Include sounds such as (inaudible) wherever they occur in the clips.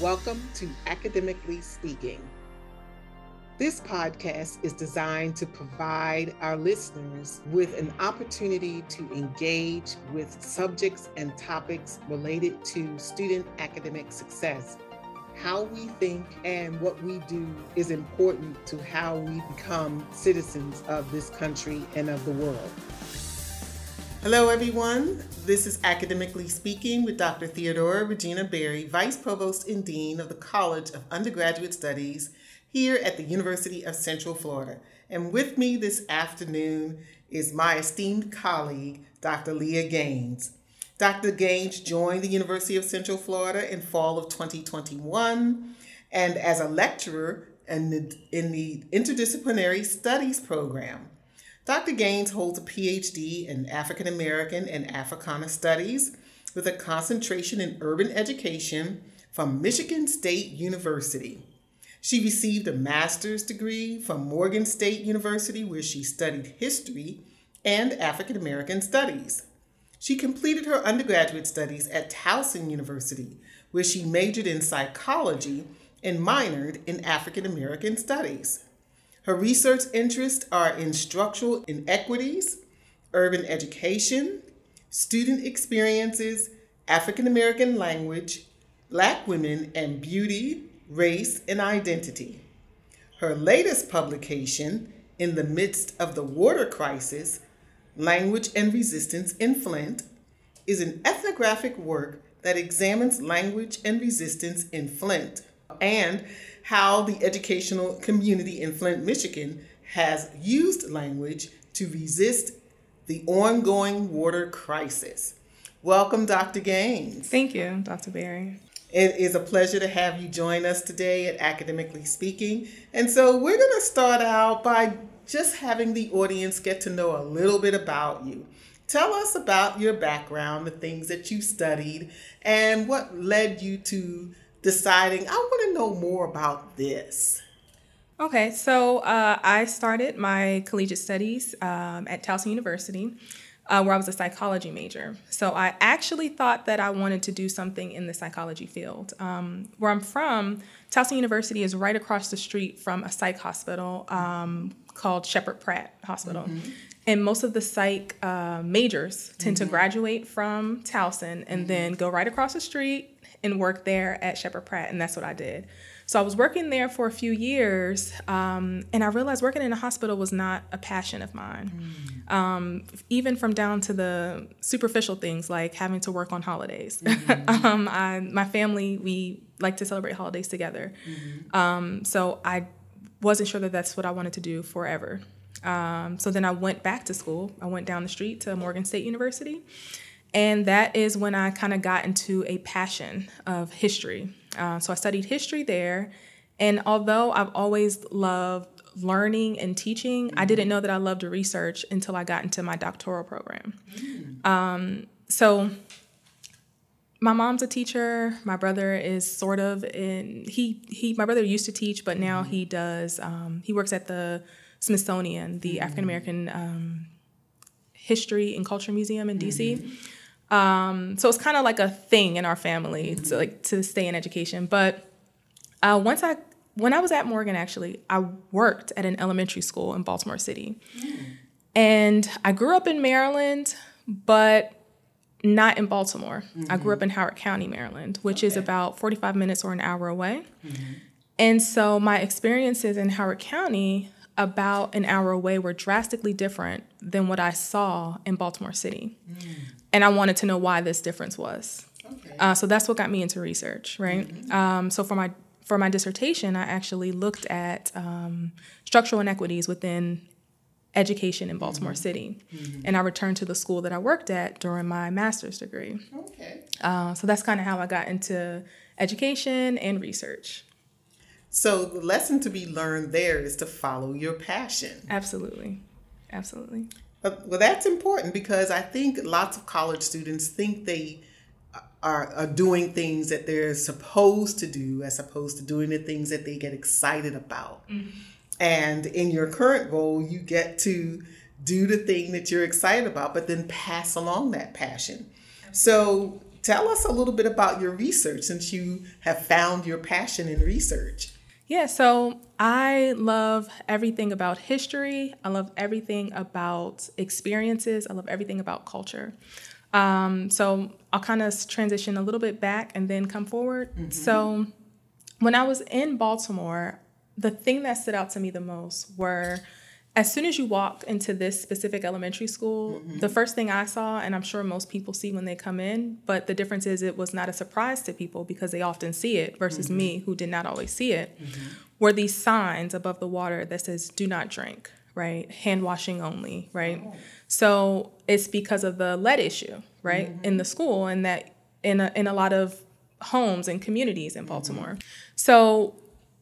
Welcome to Academically Speaking. This podcast is designed to provide our listeners with an opportunity to engage with subjects and topics related to student academic success. How we think and what we do is important to how we become citizens of this country and of the world. Hello, everyone. This is Academically Speaking with Dr. Theodorea Regina Berry, Vice Provost and Dean of the College of Undergraduate Studies here at the University of Central Florida. And with me this afternoon is my esteemed colleague, Dr. Leah Gaines. Dr. Gaines joined the University of Central Florida in fall of 2021 and as a lecturer in the, in the Interdisciplinary Studies program. Dr. Gaines holds a PhD in African American and Africana Studies with a concentration in urban education from Michigan State University. She received a master's degree from Morgan State University, where she studied history and African American studies. She completed her undergraduate studies at Towson University, where she majored in psychology and minored in African American studies. Her research interests are in structural inequities, urban education, student experiences, African American language, Black women, and beauty, race, and identity. Her latest publication, In the Midst of the Water Crisis Language and Resistance in Flint, is an ethnographic work that examines language and resistance in Flint and how the educational community in Flint, Michigan has used language to resist the ongoing water crisis. Welcome, Dr. Gaines. Thank you, Dr. Berry. It is a pleasure to have you join us today at Academically Speaking. And so we're going to start out by just having the audience get to know a little bit about you. Tell us about your background, the things that you studied, and what led you to deciding, I want to know more about this. Okay, so uh, I started my collegiate studies um, at Towson University uh, where I was a psychology major. So I actually thought that I wanted to do something in the psychology field. Um, where I'm from, Towson University is right across the street from a psych hospital um, called Sheppard Pratt Hospital. Mm-hmm. And most of the psych uh, majors tend mm-hmm. to graduate from Towson and mm-hmm. then go right across the street and work there at Sheppard Pratt. And that's what I did. So I was working there for a few years, um, and I realized working in a hospital was not a passion of mine. Mm. Um, even from down to the superficial things like having to work on holidays. Mm-hmm. (laughs) um, I, my family, we like to celebrate holidays together. Mm-hmm. Um, so I wasn't sure that that's what I wanted to do forever. Um, so then I went back to school. I went down the street to Morgan State University. And that is when I kind of got into a passion of history. Uh, so I studied history there. And although I've always loved learning and teaching, mm-hmm. I didn't know that I loved to research until I got into my doctoral program. Mm-hmm. Um, so my mom's a teacher. My brother is sort of in he he my brother used to teach, but now mm-hmm. he does. Um, he works at the Smithsonian, the mm-hmm. African American um, History and Culture Museum in DC. Um, so it's kind of like a thing in our family to like to stay in education. But uh, once I when I was at Morgan, actually, I worked at an elementary school in Baltimore City, mm. and I grew up in Maryland, but not in Baltimore. Mm-hmm. I grew up mm-hmm. in Howard County, Maryland, which okay. is about 45 minutes or an hour away. Mm-hmm. And so my experiences in Howard County about an hour away were drastically different than what I saw in Baltimore City. Mm and I wanted to know why this difference was. Okay. Uh, so that's what got me into research, right? Mm-hmm. Um, so for my for my dissertation, I actually looked at um, structural inequities within education in Baltimore mm-hmm. City, mm-hmm. and I returned to the school that I worked at during my master's degree. Okay. Uh, so that's kind of how I got into education and research. So the lesson to be learned there is to follow your passion. Absolutely, absolutely. Well, that's important because I think lots of college students think they are, are doing things that they're supposed to do as opposed to doing the things that they get excited about. Mm-hmm. And in your current role, you get to do the thing that you're excited about, but then pass along that passion. So tell us a little bit about your research since you have found your passion in research. Yeah, so I love everything about history. I love everything about experiences. I love everything about culture. Um, so I'll kind of transition a little bit back and then come forward. Mm-hmm. So when I was in Baltimore, the thing that stood out to me the most were as soon as you walk into this specific elementary school, mm-hmm. the first thing I saw, and I'm sure most people see when they come in, but the difference is it was not a surprise to people because they often see it versus mm-hmm. me who did not always see it, mm-hmm. were these signs above the water that says, do not drink, right? Hand washing only, right? Oh. So it's because of the lead issue, right, in the school, and that in a, in a lot of homes and communities in Baltimore. So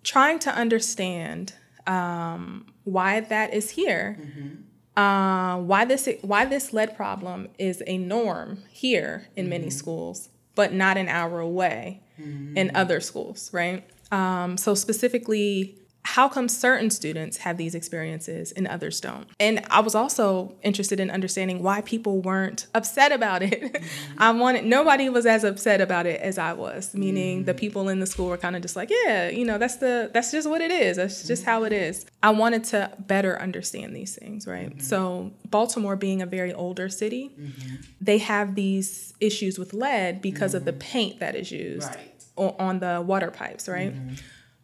trying to understand um, why that is here. Mm-hmm. Uh, why this why this lead problem is a norm here in mm-hmm. many schools, but not an hour away mm-hmm. in other schools, right? Um, so specifically, how come certain students have these experiences and others don't? And I was also interested in understanding why people weren't (laughs) upset about it. Mm-hmm. I wanted nobody was as upset about it as I was, meaning mm-hmm. the people in the school were kind of just like, yeah, you know, that's the that's just what it is. That's just mm-hmm. how it is. I wanted to better understand these things, right? Mm-hmm. So Baltimore being a very older city, mm-hmm. they have these issues with lead because of the mm-hmm. paint that is used right. on the water pipes, right?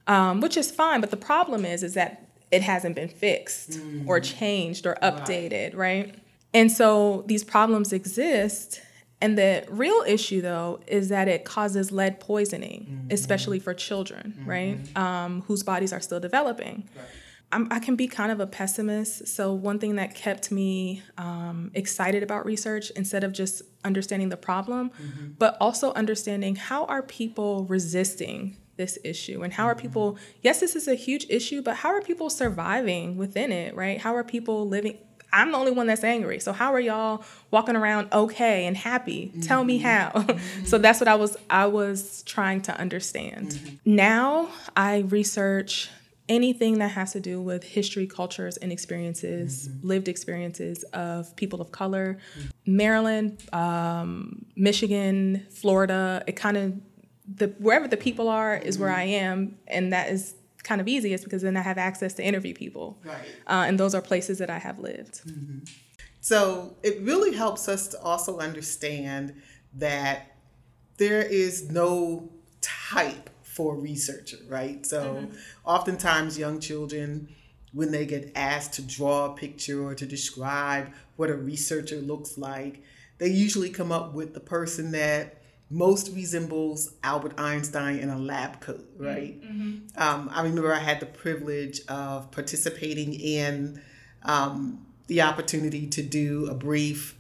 Um, which is fine. But the problem is, is that it hasn't been fixed mm. or changed or updated, right. right? And so these problems exist. And the real issue, though, is that it causes lead poisoning, mm-hmm. especially for children, mm-hmm. right, um, whose bodies are still developing. Right. i can be kind of a pessimist. So, one thing that kept me um, excited about research, instead of just understanding the problem, mm-hmm. but also understanding how are people resisting this issue and how are people yes this is a huge issue but how are people surviving within it right how are people living i'm the only one that's angry so how are y'all walking around okay and happy mm-hmm. tell me how (laughs) mm-hmm. so that's what i was i was trying to understand mm-hmm. now i research anything that has to do with history cultures and experiences mm-hmm. lived experiences of people of color mm-hmm. maryland um, michigan florida it kind of the wherever the people are is where. I am, and that is kind of easiest because then I have access to interview people, right. uh, and those are places that I have lived. Mm-hmm. So it really helps us to also understand that there is no type for researcher, right? So mm-hmm. oftentimes young children when they get asked to draw a picture or to describe what a researcher looks like, they usually come up with the person that most resembles Albert Einstein in a lab coat, right? Mm-hmm. Um, I remember I had the privilege of participating in um, the opportunity to do a brief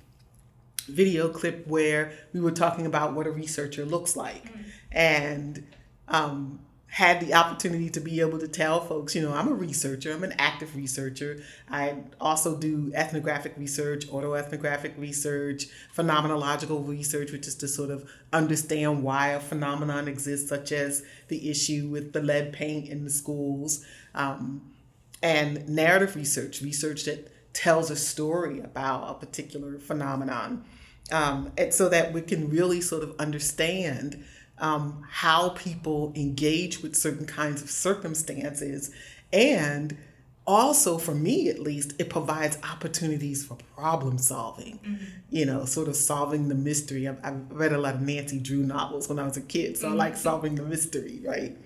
video clip where we were talking about what a researcher looks like. Mm-hmm. And um, had the opportunity to be able to tell folks, you know, I'm a researcher, I'm an active researcher. I also do ethnographic research, autoethnographic research, phenomenological research, which is to sort of understand why a phenomenon exists, such as the issue with the lead paint in the schools, um, and narrative research, research that tells a story about a particular phenomenon. Um, and so that we can really sort of understand um, how people engage with certain kinds of circumstances. And also, for me at least, it provides opportunities for problem solving, mm-hmm. you know, sort of solving the mystery. I've, I've, read a lot of Nancy Drew novels when I was a kid, so mm-hmm. I like solving the mystery, right?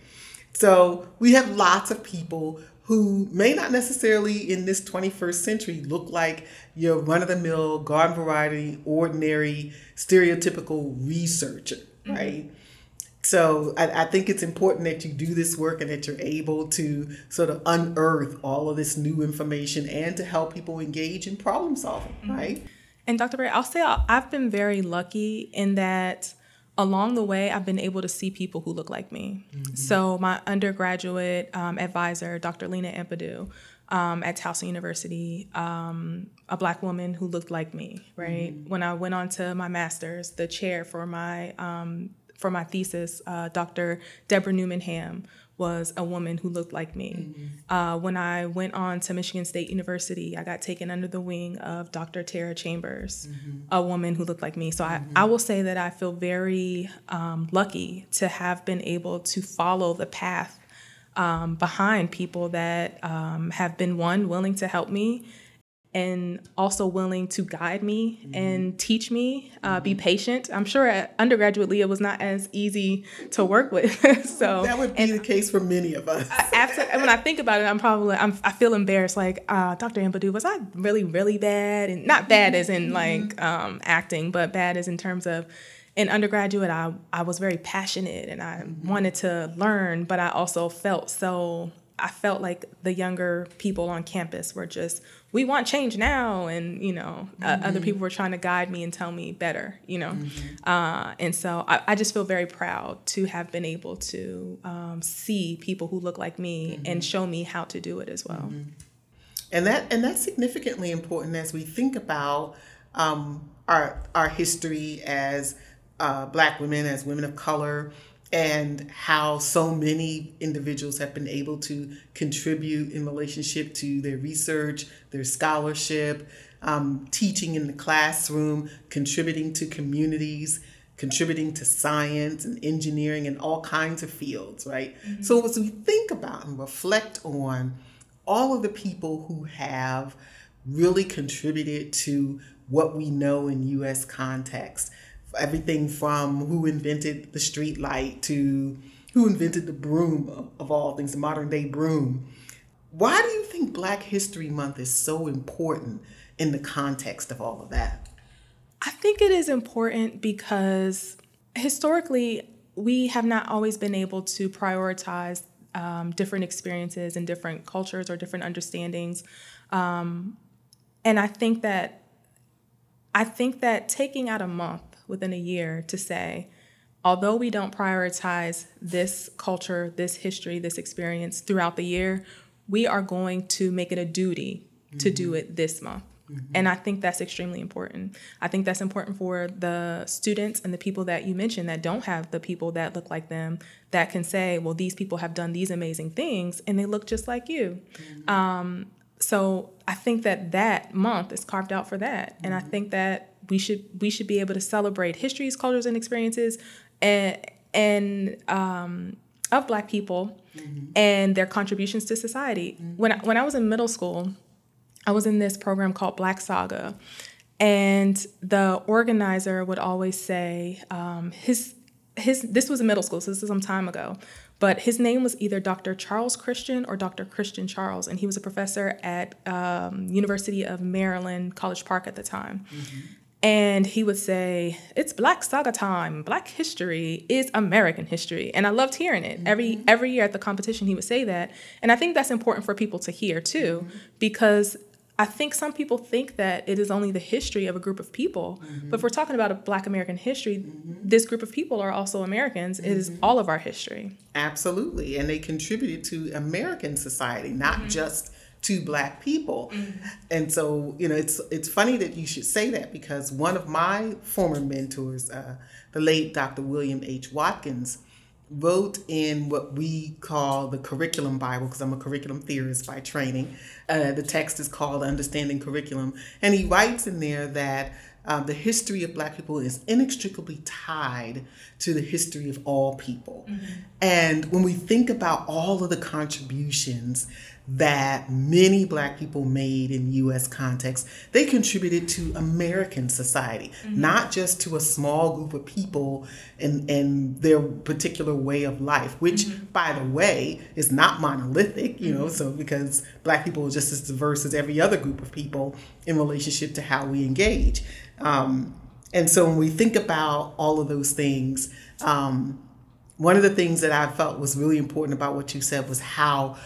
So we have lots of people who may not necessarily in this 21st century look like your run of the mill, garden variety, ordinary, stereotypical researcher, mm-hmm. right? So I, I, think it's important that you do this work and that you're able to sort of unearth all of this new information and to help people engage in problem solving, mm-hmm. right? And Dr. Berry, I'll say I've been very lucky in that along the way, I've been able to see people who look like me. Mm-hmm. So my undergraduate um, advisor, Dr. Lena Ampadu, um, at Towson University, um, a black woman who looked like me, right? Mm-hmm. When I went on to my master's, the chair for my um, for my thesis, uh, Dr. Deborah Newman Ham was a woman who looked like me. Mm-hmm. Uh, when I went on to Michigan State University, I got taken under the wing of Dr. Tara Chambers, mm-hmm. a woman who looked like me. So mm-hmm. I, I will say that I feel very um, lucky to have been able to follow the path um, behind people that um, have been one willing to help me and also willing to guide me mm-hmm. and teach me, uh, be mm-hmm. patient. I'm sure at undergraduately it was not as easy to work with. (laughs) so that would be the case for many of us. after when I think about it, I'm probably I'm, i feel embarrassed. Like uh, Dr. Ampadu, was I really really bad? And not bad as in mm-hmm. like um, acting, but bad as in terms of in undergraduate, I, I was very passionate and I mm-hmm. wanted to learn, but I also felt so, I felt like the younger people on campus were just, we want change now. And, you know, mm-hmm. uh, other people were trying to guide me and tell me better, you know. Mm-hmm. Uh, and so I, I, just feel very proud to have been able to um, see people who look like me and mm-hmm. show me how to do it as well. Mm-hmm. And that and that's significantly important as we think about um, our our history as uh, Black women, as women of color, and how so many individuals have been able to contribute in relationship to their research, their scholarship, um, teaching in the classroom, contributing to communities, contributing to science and engineering and all kinds of fields, right? Mm-hmm. So as we think about and reflect on all of the people who have really contributed to what we know in US context, everything from who invented the street light to who invented the broom of all things, the modern day broom. Why do you think Black History Month is so important in the context of all of that? I think it is important because historically, we have not always been able to prioritize um, different experiences and different cultures or different understandings. Um, and I think that I think that taking out a month within a year to say, although we don't prioritize this culture, this history, this experience throughout the year, we are going to make it a duty mm-hmm. to do it this month. Mm-hmm. And I think that's extremely important. I think that's important for the students and the people that you mentioned that don't have the people that look like them that can say, well, these people have done these amazing things and they look just like you. Mm-hmm. Um, so I think that that month is carved out for that. And I mm-hmm. think that we should we should be able to celebrate histories, cultures, and experiences, and and um, of Black people mm-hmm. and their contributions to society. Mm-hmm. When I, when I was in middle school, I was in this program called Black Saga, and the organizer would always say um, his his this was in middle school, so this is some time ago. But his name was either Dr. Charles Christian or Dr. Christian Charles, and he was a professor at um, University of Maryland, College Park at the time. Mm-hmm. And he would say, It's Black Saga time. Black history is American history. And I loved hearing it. Mm-hmm. Every every year at the competition he would say that. And I think that's important for people to hear too, mm-hmm. because I think some people think that it is only the history of a group of people. Mm-hmm. But if we're talking about a Black American history, mm-hmm. this group of people are also Americans. It is mm-hmm. all of our history. Absolutely. And they contributed to American society, not mm-hmm. just to black people. Mm-hmm. And so, you know, it's it's funny that you should say that because one of my former mentors, uh, the late Dr. William H. Watkins, wrote in what we call the curriculum Bible, because I'm a curriculum theorist by training. Uh, the text is called Understanding Curriculum. And he writes in there that uh, the history of Black people is inextricably tied to the history of all people. Mm-hmm. And when we think about all of the contributions that many black people made in US context, they contributed to American society, mm-hmm. not just to a small group of people and, and their particular way of life, which mm-hmm. by the way is not monolithic, you mm-hmm. know, so because black people are just as diverse as every other group of people in relationship to how we engage. Um, and so when we think about all of those things, um, one of the things that I felt was really important about what you said was how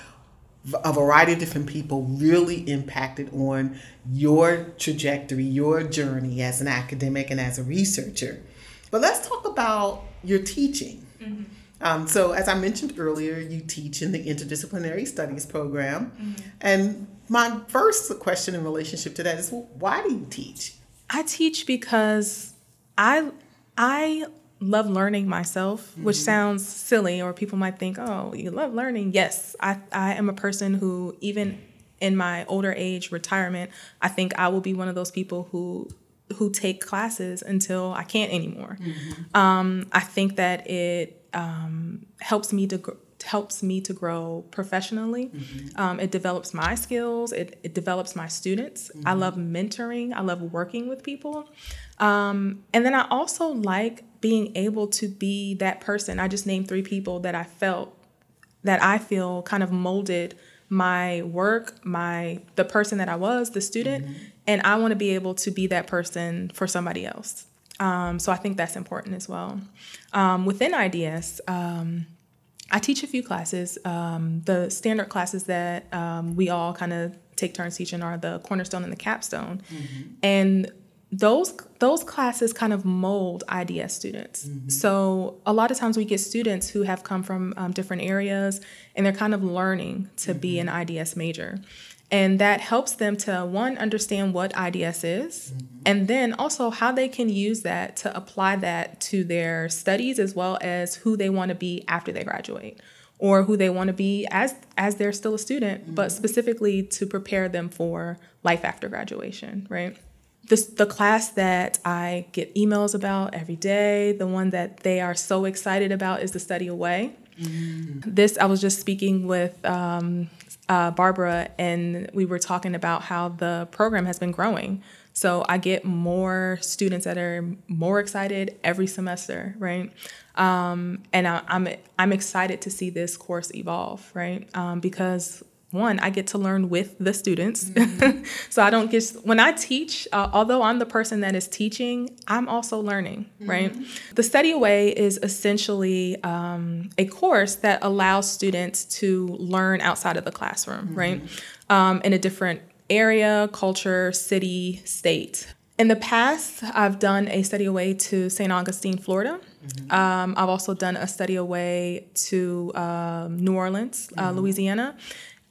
a variety of different people really impacted on your trajectory, your journey as an academic and as a researcher. But let's talk about your teaching. Mm-hmm. Um, so, as I mentioned earlier, you teach in the interdisciplinary studies program. Mm-hmm. And my first question in relationship to that is well, why do you teach? I teach because I I love learning myself, mm-hmm. which sounds silly, or people might think, oh, you love learning. Yes, I, I am a person who, even in my older age, retirement, I think I will be one of those people who who take classes until I can't anymore. Mm-hmm. Um, I think that it um, helps me to gr- helps me to grow professionally. Mm-hmm. Um, it develops my skills. It, it develops my students. Mm-hmm. I love mentoring. I love working with people. Um, and then I also like being able to be that person. I just named three people that I felt that I feel kind of molded my work, my the person that I was, the student, mm-hmm. and I want to be able to be that person for somebody else. Um, so I think that's important as well. Um, within IDS, um, I teach a few classes. Um, the standard classes that um, we all kind of take turns teaching are the cornerstone and the capstone, mm-hmm. and those those classes kind of mold IDS students. Mm-hmm. So a lot of times we get students who have come from um, different areas and they're kind of learning to mm-hmm. be an IDS major. And that helps them to one understand what IDS is mm-hmm. and then also how they can use that to apply that to their studies as well as who they want to be after they graduate or who they want to be as as they're still a student, but mm-hmm. specifically to prepare them for life after graduation, right? This, the class that I get emails about every day, the one that they are so excited about is the study away. Mm-hmm. This, I was just speaking with um, uh, Barbara, and we were talking about how the program has been growing. So I get more students that are more excited every semester, right? Um, and I, am I'm, I'm excited to see this course evolve, right? Um, because one, I get to learn with the students. Mm-hmm. (laughs) so I don't get when I teach, uh, although I'm the person that is teaching, I'm also learning, mm-hmm. right? The Study Away is essentially um, a course that allows students to learn outside of the classroom, mm-hmm. right? Um, in a different area, culture, city, state. In the past, I've done a study away to St. Augustine, Florida. Mm-hmm. Um, I've also done a study away to um, New Orleans, uh, mm-hmm. Louisiana.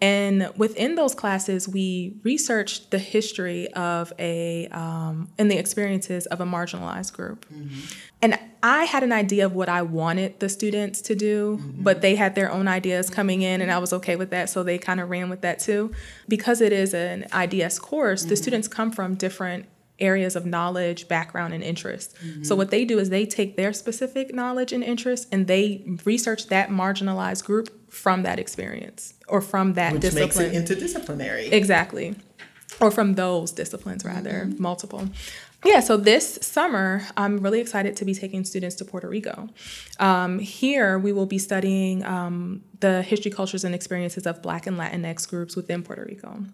And within those classes, we researched the history of a um, and the experiences of a marginalized group. Mm-hmm. And I had an idea of what I wanted the students to do, mm-hmm. but they had their own ideas coming in, and I was okay with that. So they kind of ran with that too. Because it is an IDS course, mm-hmm. the students come from different areas of knowledge, background, and interest. Mm-hmm. So what they do is they take their specific knowledge and interest and they research that marginalized group from that experience or from that Which discipline. makes it interdisciplinary. Exactly. Or from those disciplines, rather, mm-hmm. multiple. Yeah, so this summer, I'm really excited to be taking students to Puerto Rico. Um, here, we will be studying um, the history, cultures, and experiences of Black and Latinx groups within Puerto Rico.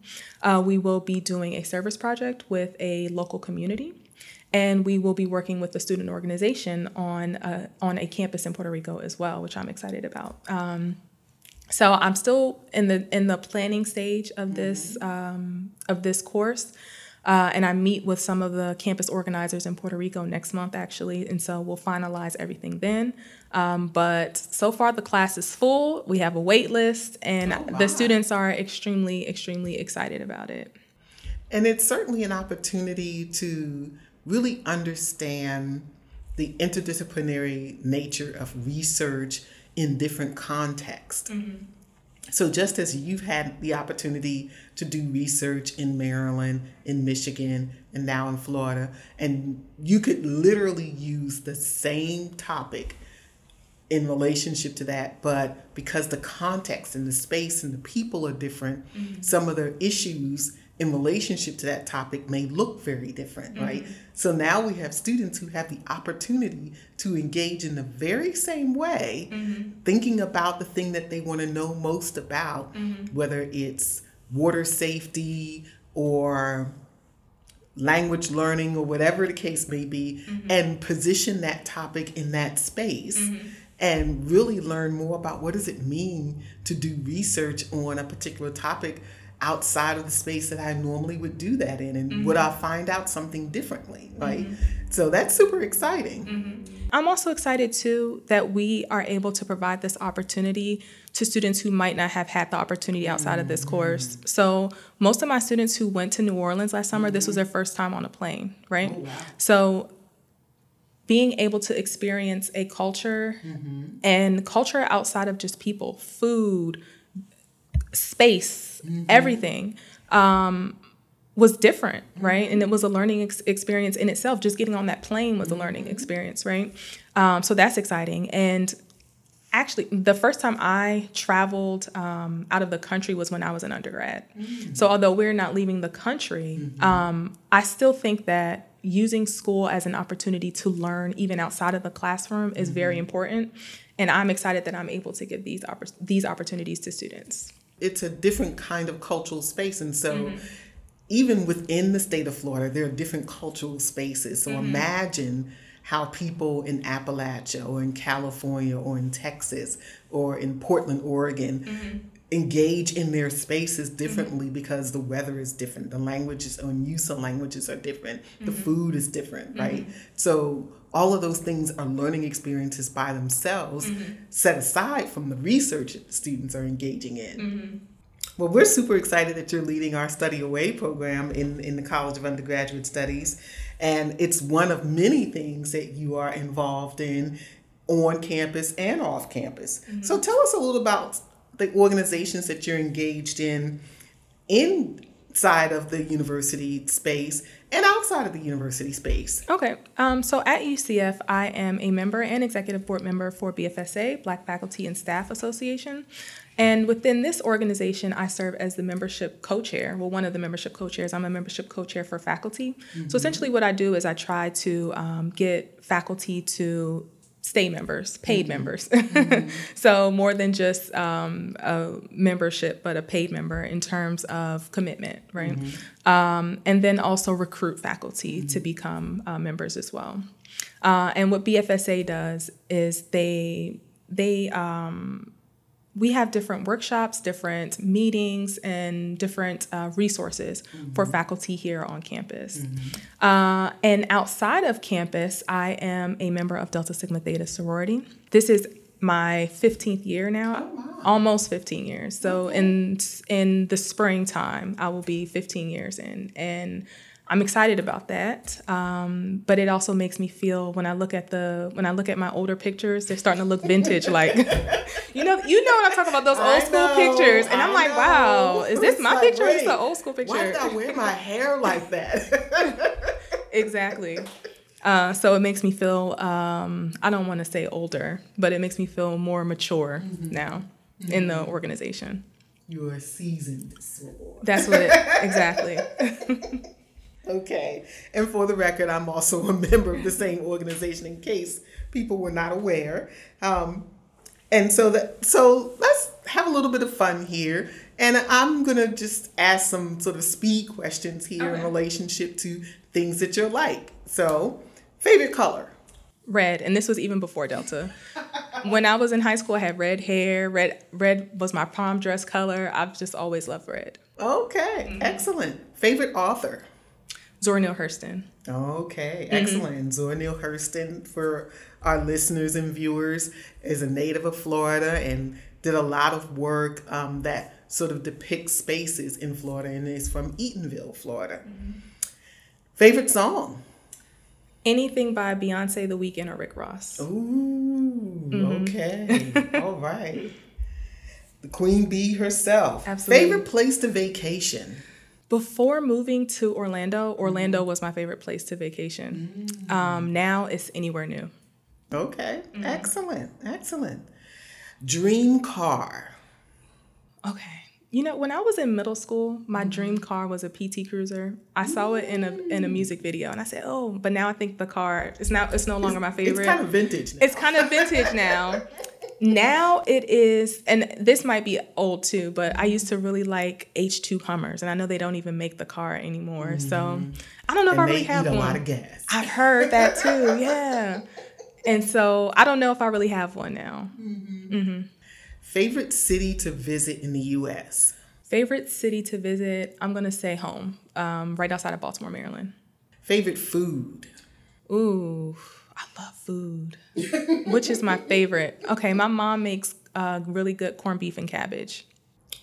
Uh, we will be doing a service project with a local community. And we will be working with the student organization on a, on a campus in Puerto Rico as well, which I'm excited about. Um, so I'm still in the in the planning stage of this um, of this course. Uh, and I meet with some of the campus organizers in Puerto Rico next month, actually. And so we'll finalize everything then. Um, but so far, the class is full. We have a wait list, and oh, wow. the students are extremely, extremely excited about it. And it's certainly an opportunity to really understand the interdisciplinary nature of research in different contexts. Mm-hmm. So, just as you've had the opportunity to do research in Maryland, in Michigan, and now in Florida, and you could literally use the same topic in relationship to that, but because the context and the space and the people are different, mm-hmm. some of the issues in relationship to that topic may look very different, mm-hmm. right? So now we have students who have the opportunity to engage in the very same way, mm-hmm. thinking about the thing that they want to know most about, mm-hmm. whether it's water safety or language learning or whatever the case may be, mm-hmm. and position that topic in that space mm-hmm. and really learn more about what does it mean to do research on a particular topic outside of the space that I normally would do that in and mm-hmm. would I find out something differently right mm-hmm. so that's super exciting mm-hmm. I'm also excited too that we are able to provide this opportunity to students who might not have had the opportunity outside of this mm-hmm. course so most of my students who went to New Orleans last summer this was mm-hmm. their first time on a plane right oh, wow. so being able to experience a culture and culture outside of just people, food, space, everything. Um, was different, right? And it was a learning ex- experience in itself. Just getting on that plane was a learning experience, right? Um, so that's exciting. And actually, the first time I traveled um, out of the country was when I was an undergrad. So although we're not leaving the country, um, I still think that using school as an opportunity to learn even outside of the classroom is very important. And I'm excited that I'm able to give these oppor- these opportunities to students. It's a different kind of cultural space. And so, mm-hmm. even within the state of Florida, there are different cultural spaces. So, mm-hmm. imagine how people in Appalachia or in California or in Texas or in Portland, Oregon mm-hmm. engage in their spaces differently because the weather is different, the languages and use of languages are different, the food is different, right? So, all of those things are learning experiences by themselves, mm-hmm. set aside from the research that the students are engaging in. Mm-hmm. Well, we're super excited that you're leading our Study Away program in, in the College of Undergraduate Studies. And it's one of many things that you are involved in on campus and off campus. Mm-hmm. So tell us a little about the organizations that you're engaged in inside of the university space and outside of the university space. Okay, um, so at UCF, I am a member and executive board member for BFSA, Black Faculty and Staff Association. And within this organization, I serve as the membership co chair. Well, one of the membership co chairs. I'm a membership co chair for faculty. So essentially, what I do is I try to um, get faculty to stay members, paid members. (laughs) so more than just um, a membership, but a paid member in terms of commitment, right? Um, and then also recruit faculty to become uh, members as well. Uh, and what BFSA does is they they um, we have different workshops, different meetings, and different uh, resources for faculty here on campus. Uh, and outside of campus, I am a member of Delta Sigma Theta sorority. This is my 15th year now, almost 15 years. So in in the springtime, I will be 15 years in, and I'm excited about that. Um, but it also makes me feel when I look at the when I look at my older pictures, they're starting to look (laughs) vintage. like, you know, you know what I'm talking about those I old school know, pictures, and I'm I like, know. wow, is this It's my like, picture? Or is this wait, an old school picture? Why did I wear my hair like that? (laughs) exactly. Uh, so it makes me feel um, I don't want to say older, but it makes me feel more mature now in the organization. You're a seasoned. That's what it exactly. (laughs) Okay. And for the record, I'm also a (laughs) member of the same organization in case people were not aware. Um, and so that so let's have a little bit of fun here. And I'm gonna just ask some sort of speed questions here in relationship to things that you're like. So, favorite color? red and this was even before delta when i was in high school i had red hair red red was my prom dress color i've just always loved red Okay, excellent. Favorite author? Zora neale hurston Okay, excellent. Zora Neale Hurston, for our listeners and viewers, is a native of Florida and did a lot of work um, that sort of depicts spaces in Florida and is from Eatonville, Florida. Favorite song? anything by beyonce the weeknd or rick ross Ooh, Mm-hmm. okay. (laughs) All right. The queen bee herself. Absolutely. Favorite place to vacation? Before moving to orlando orlando mm-hmm. was my favorite place to vacation. Mm. Um, now it's anywhere new. Okay, mm-hmm. excellent, excellent. Dream car. okay you know when i was in middle school my mm-hmm. dream car was a pt cruiser. I saw it in a in a mm. music video and i said oh but now i think the car is now it's no longer my favorite It's kind of vintage now. It's kind of vintage now. Now it is, and this might be old too, but I used to really like H2 Hummers, and I know they don't even make the car anymore. So I don't know if I really have eat a one. lot of gas. I've heard that too, (laughs) yeah. And so I don't know if I really have one now. mm-hmm Favorite city to visit in the U.S. Favorite city to visit? I'm gonna say home, um, right outside of Baltimore, Maryland. Favorite food. Ooh, I love food. Which is my favorite? Okay, my mom makes uh, really good corned beef and cabbage.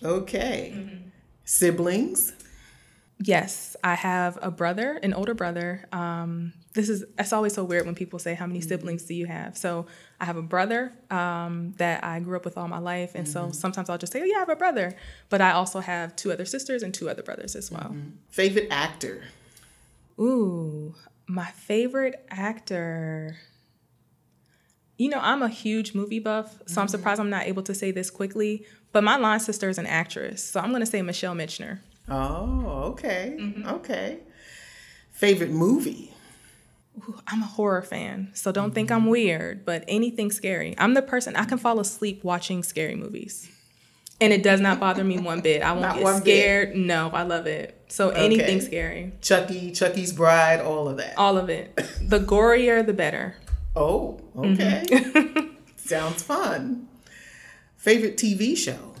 Okay. Mm-hmm. Siblings. Yes, I have a brother, an older brother. Um, this is it's always so weird when people say how many siblings do you have. So I have a brother um, that I grew up with all my life, and mm-hmm. so sometimes I'll just say, "Oh yeah, I have a brother," but I also have two other sisters and two other brothers as well. Mm-hmm. Favorite actor? Ooh, my favorite actor. You know, I'm a huge movie buff, so mm-hmm. I'm surprised I'm not able to say this quickly. But my line sister is an actress, so I'm going to say Michelle Mitchenor. Oh, okay. Mm-hmm. Okay. Favorite movie? Ooh, I'm a horror fan, so don't mm-hmm. think I'm weird, but anything scary. I'm the person, I can fall asleep watching scary movies. And it does not bother me one bit. I won't not get scared. Bit. No, I love it. So okay. anything scary. Chucky, Chucky's Bride, all of that. All of it. The gorier, the better. Oh, okay. Mm-hmm. (laughs) Sounds fun. Favorite TV show?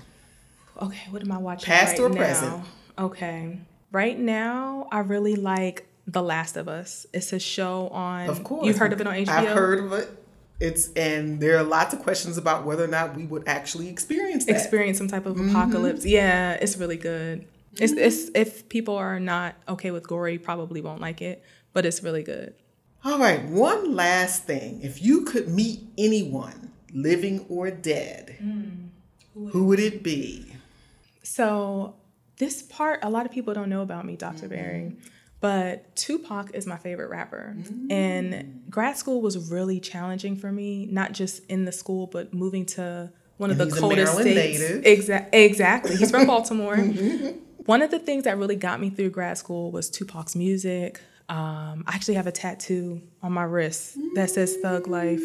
Okay, what am I watching? Past right or now? present? Okay. Right now, I really like The Last of Us. It's a show on. Of course. You've heard of it on HBO? I've heard of it. It's and there are lots of questions about whether or not we would actually experience that. Experience some type of mm-hmm. apocalypse. Yeah, it's really good. Mm-hmm. It's, it's if people are not okay with gory, probably won't like it, but it's really good. All right, one last thing. If you could meet anyone, living or dead, mm. who would it be? So this part a lot of people don't know about me, doctor mm-hmm. Berry. But Tupac is my favorite rapper. Mm-hmm. And grad school was really challenging for me, not just in the school, but moving to one and of the coldest states. Exa- exactly. He's from (laughs) Baltimore. mm-hmm. One of the things that really got me through grad school was Tupac's music. Um, I actually have a tattoo on my wrist that says Thug Life.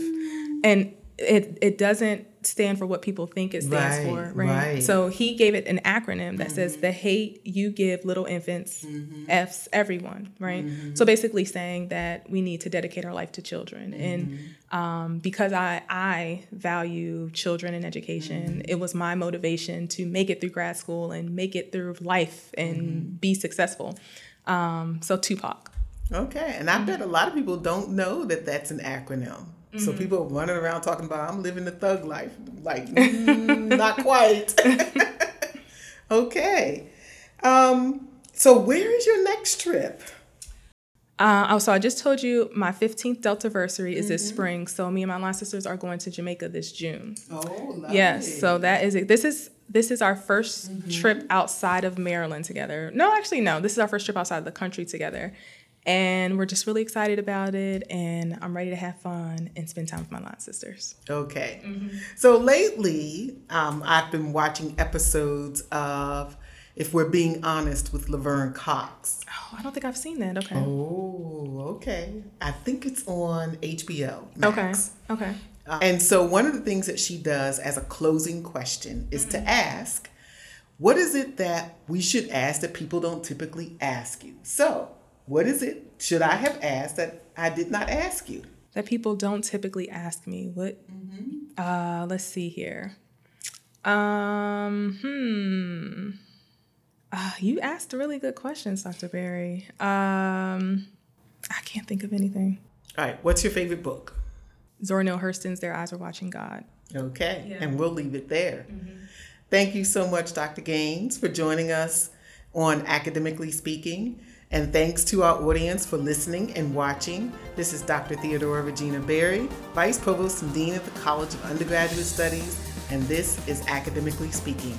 And it it doesn't stand for what people think it stands right, for, right? right? So he gave it an acronym that mm-hmm. says the hate you give little infants mm-hmm. F's everyone, right? Mm-hmm. So basically saying that we need to dedicate our life to children. And mm-hmm. um, because I I value children and education, mm-hmm. it was my motivation to make it through grad school and make it through life and mm-hmm. be successful. Um, so Tupac. Okay, and I bet a lot of people don't know that that's an acronym. Mm-hmm. So people running around talking about I'm living the thug life. Like, mm, not (laughs) quite. (laughs) okay. Um, so where is your next trip? Uh, oh, so I just told you my 15th Delta versary is mm-hmm. this spring. So me and my line sisters are going to Jamaica this June. Oh, lovely. Yes. So that is it. This is this is our 1st mm-hmm. trip outside of Maryland together. No, actually, no. This is our first trip outside of the country together and we're just really excited about it and i'm ready to have fun and spend time with my line sisters. Okay. Mm-hmm. so lately um, i've been watching episodes of if we're being honest with laverne cox. Oh i don't think i've seen that. Okay. Oh okay. I think it's on hbo Max. okay. Okay. Uh, and so one of the things that she does as a closing question is mm-hmm. to ask what is it that we should ask that people don't typically ask you? So what is it should I have asked that I did not ask you? That people don't typically ask me. What? Mm-hmm. Uh, let's see here. Um, hmm. Uh, you asked really good questions, Dr. Berry. Um, I can't think of anything. All right. What's your favorite book? Zora Neale Hurston's Their Eyes Are Watching God. Okay. Yeah. And we'll leave it there. Mm-hmm. Thank you so much, Dr. Gaines, for joining us on Academically Speaking. And thanks to our audience for listening and watching. This is Dr. Theodorea Regina Berry, Vice Provost and Dean of the College of Undergraduate Studies, and this is Academically Speaking.